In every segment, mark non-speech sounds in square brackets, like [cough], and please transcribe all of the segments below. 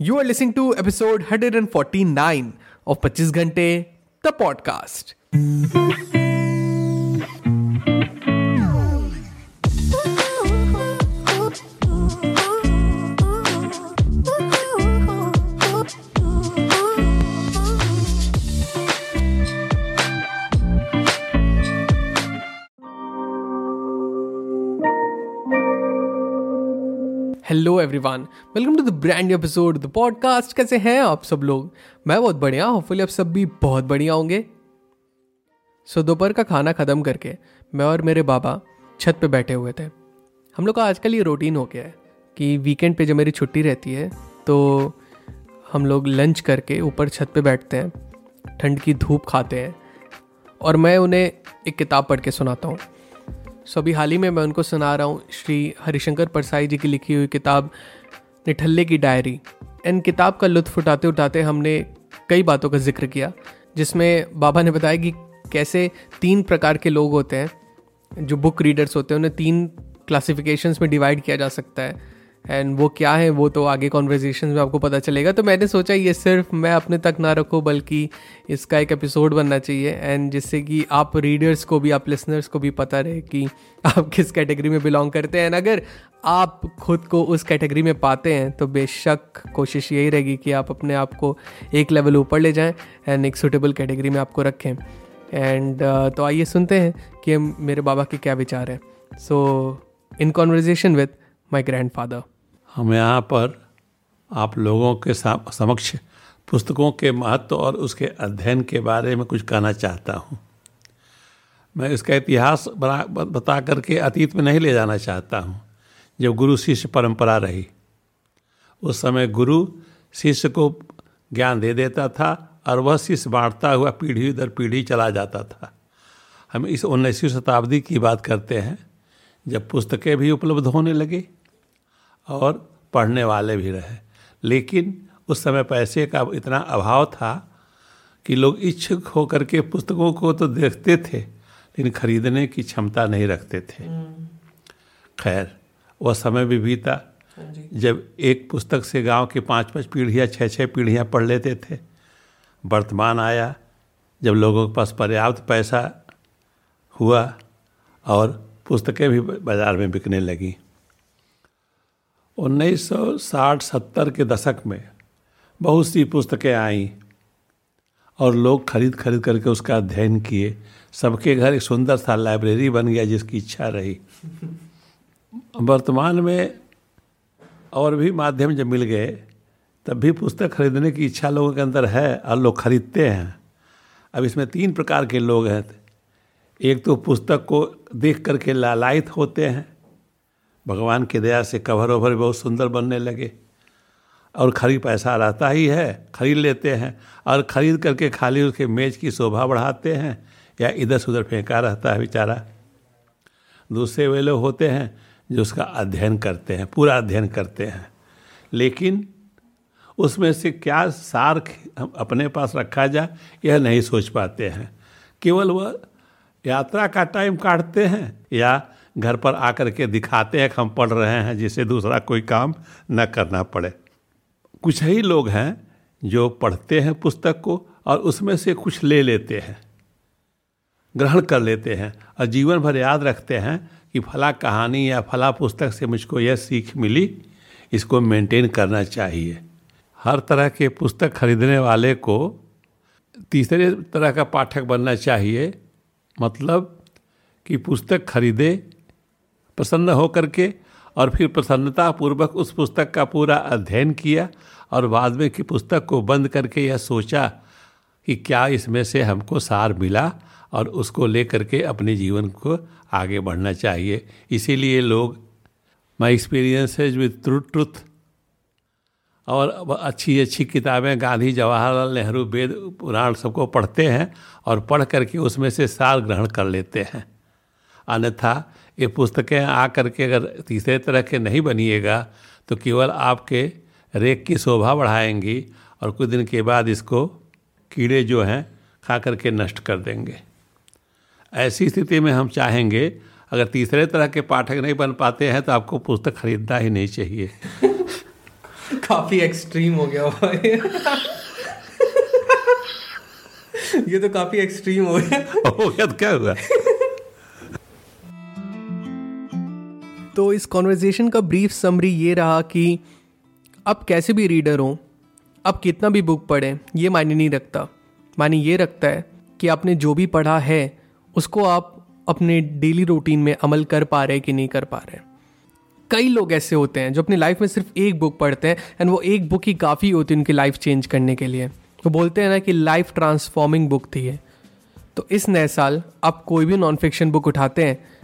You are listening to episode 149 of 25 Ghante, the podcast. Hello everyone welcome to the brand episode the podcast कैसे हैं आप सब लोग? मैं बहुत बढ़िया होपफुली आप सब भी बहुत बढ़िया होंगे। सो दोपहर का खाना ख़त्म करके मैं और मेरे बाबा छत पे बैठे हुए थे। हम लोग का आजकल ये रूटीन हो गया है कि वीकेंड पे जब मेरी छुट्टी रहती है तो हम लोग लंच करके ऊपर छत पे बैठते हैं, ठंड की धूप खाते हैं और मैं उन्हें एक किताब पढ़ के सुनाता हूँ। सो अभी हाल ही में मैं उनको सुना रहा हूँ, श्री हरिशंकर परसाई जी की लिखी हुई किताब निठल्ले की डायरी। इन किताब का लुत्फ उठाते उठाते हमने कई बातों का ज़िक्र किया, जिसमें बाबा ने बताया कि कैसे तीन प्रकार के लोग होते हैं, जो बुक रीडर्स होते हैं, उन्हें तीन क्लासिफिकेशंस में डिवाइड किया जा सकता है। एंड वो क्या है वो तो आगे कॉन्वर्जेशन में आपको पता चलेगा। तो मैंने सोचा ये सिर्फ़ मैं अपने तक ना रखूँ बल्कि इसका एक एपिसोड बनना चाहिए। एंड जिससे कि आप रीडर्स को भी आप लिसनर्स को भी पता रहे कि आप किस कैटेगरी में बिलोंग करते हैं। एंड अगर आप खुद को उस कैटेगरी में पाते हैं तो बेशक कोशिश यही रहेगी कि आप अपने आप को एक लेवल ऊपर ले जाएँ एंड एक सूटेबल कैटेगरी में आपको रखें। एंड uh, तो आइए सुनते हैं कि मेरे बाबा के क्या विचार हैं। So in conversation with my grandfather हम यहाँ पर आप लोगों के समक्ष पुस्तकों के महत्व और उसके अध्ययन के बारे में कुछ कहना चाहता हूँ। मैं इसका इतिहास बना, बता करके अतीत में नहीं ले जाना चाहता हूँ। जब गुरु शिष्य परंपरा रही, उस समय गुरु शिष्य को ज्ञान दे देता था और वह शिष्य बांटता हुआ पीढ़ी दर पीढ़ी चला जाता था। हम इस उन्नीसवीं शताब्दी की बात करते हैं, जब पुस्तकें भी उपलब्ध होने लगी और पढ़ने वाले भी रहे। लेकिन उस समय पैसे का इतना अभाव था कि लोग इच्छुक होकर के पुस्तकों को तो देखते थे लेकिन खरीदने की क्षमता नहीं रखते थे। खैर वह समय भी बीता। हाँ जब एक पुस्तक से गाँव के पाँच पाँच पीढ़ियाँ छः छः पीढ़ियाँ पढ़ लेते थे वर्तमान आया। जब लोगों के पास पर्याप्त पैसा हुआ और पुस्तकें भी बाज़ार में बिकने लगी। 1960-70 के दशक में बहुत सी पुस्तकें आईं और लोग खरीद खरीद करके उसका अध्ययन किए। सबके घर एक सुंदर सा लाइब्रेरी बन गया जिसकी इच्छा रही। वर्तमान में और भी माध्यम जब मिल गए, तब भी पुस्तक खरीदने की इच्छा लोगों के अंदर है और लोग खरीदते हैं। अब इसमें तीन प्रकार के लोग हैं। एक तो पुस्तक को देख करके लालायित होते हैं भगवान की दया से कवर ओवर बहुत सुंदर बनने लगे। और खरीद पैसा रहता ही है, खरीद लेते हैं और ख़रीद करके खाली उसके मेज की शोभा बढ़ाते हैं या इधर उधर फेंका रहता है बेचारा। दूसरे वे लोग होते हैं जो उसका अध्ययन करते हैं, पूरा अध्ययन करते हैं। लेकिन उसमें से क्या सार अपने पास रखा जाए यह नहीं सोच पाते हैं। केवल वह यात्रा का टाइम काटते हैं या घर पर आकर के दिखाते हैं कि हम पढ़ रहे हैं, जिससे दूसरा कोई काम न करना पड़े। कुछ ही लोग हैं जो पढ़ते हैं पुस्तक को और उसमें से कुछ ले लेते हैं, ग्रहण कर लेते हैं और जीवन भर याद रखते हैं कि फला कहानी या फला पुस्तक से मुझको यह सीख मिली, इसको मेंटेन करना चाहिए। हर तरह के पुस्तक खरीदने वाले को तीसरे तरह का पाठक बनना चाहिए। मतलब कि पुस्तक खरीदे प्रसन्न होकर के और फिर प्रसन्नता पूर्वक उस पुस्तक का पूरा अध्ययन किया और बाद में कि पुस्तक को बंद करके यह सोचा कि क्या इसमें से हमको सार मिला और उसको लेकर के अपने जीवन को आगे बढ़ना चाहिए। इसीलिए लोग माई एक्सपीरियंस है विथ ट्रुथ ट्रुथ और अच्छी अच्छी किताबें गांधी जवाहरलाल नेहरू वेद पुराण सबको पढ़ते हैं और पढ़ करके उसमें से सार ग्रहण कर लेते हैं। अन्यथा ये पुस्तकें आ करके अगर तीसरे तरह के नहीं बनिएगा तो केवल आपके रेख की शोभा बढ़ाएँगी और कुछ दिन के बाद इसको कीड़े जो हैं खा करके नष्ट कर देंगे। ऐसी स्थिति में हम चाहेंगे अगर तीसरे तरह के पाठक नहीं बन पाते हैं तो आपको पुस्तक खरीदना ही नहीं चाहिए। [laughs] काफ़ी एक्सट्रीम हो गया भाई। [laughs] ये तो काफ़ी एक्सट्रीम हो गया। [laughs] हो गया तो क्या हुआ? तो इस कॉन्वर्जेशन का ब्रीफ समरी ये रहा कि आप कैसे भी रीडर हो आप कितना भी बुक पढ़ें, ये मायने नहीं रखता। मायने ये रखता है कि आपने जो भी पढ़ा है, उसको आप अपने डेली रूटीन में अमल कर पा रहे कि नहीं कर पा रहे कई लोग ऐसे होते हैं जो अपनी लाइफ में सिर्फ़ एक बुक पढ़ते हैं एंड वो एक बुक ही काफ़ी होती है उनकी लाइफ चेंज करने के लिए। वो बोलते हैं ना कि लाइफ ट्रांसफॉर्मिंग बुक थी है तो इस नए साल आप कोई भी नॉन फिक्शन बुक उठाते हैं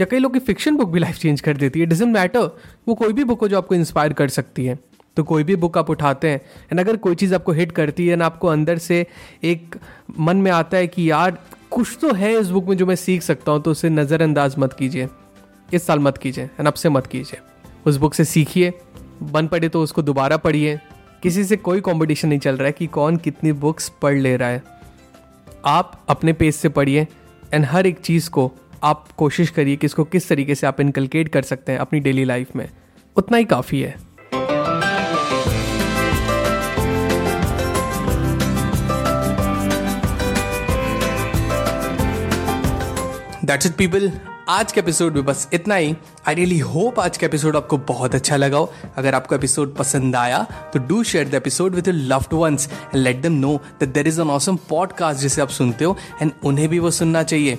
या कई लोग की फिक्शन बुक भी लाइफ चेंज कर देती है। डजेंट मैटर वो कोई भी बुक हो जो आपको इंस्पायर कर सकती है। तो कोई भी बुक आप उठाते हैं। एंड अगर कोई चीज़ आपको हिट करती है ना आपको अंदर से एक मन में आता है कि यार, कुछ तो है इस बुक में जो मैं सीख सकता हूँ तो उसे नज़रअंदाज मत कीजिए। इस साल मत कीजिए। एंड अब से मत कीजिए। उस बुक से सीखिए। बन पड़े तो उसको दोबारा पढ़िए। किसी से कोई कंपटीशन नहीं चल रहा है कि कौन कितनी बुक्स पढ़ ले रहा है। आप अपने पेज से पढ़िए। एंड हर एक चीज़ को आप कोशिश करिए कि इसको किस तरीके से आप इनकलकेट कर सकते हैं अपनी डेली लाइफ में। उतना ही काफ़ी है। दैट्स इट पीपल आज के एपिसोड में बस इतना ही। आई रियली होप आज का एपिसोड आपको बहुत अच्छा लगा हो। अगर आपको एपिसोड पसंद आया तो do share the episode with loved ones and let them know that there is an awesome podcast जिसे आप सुनते हो एंड उन्हें भी वो सुनना चाहिए।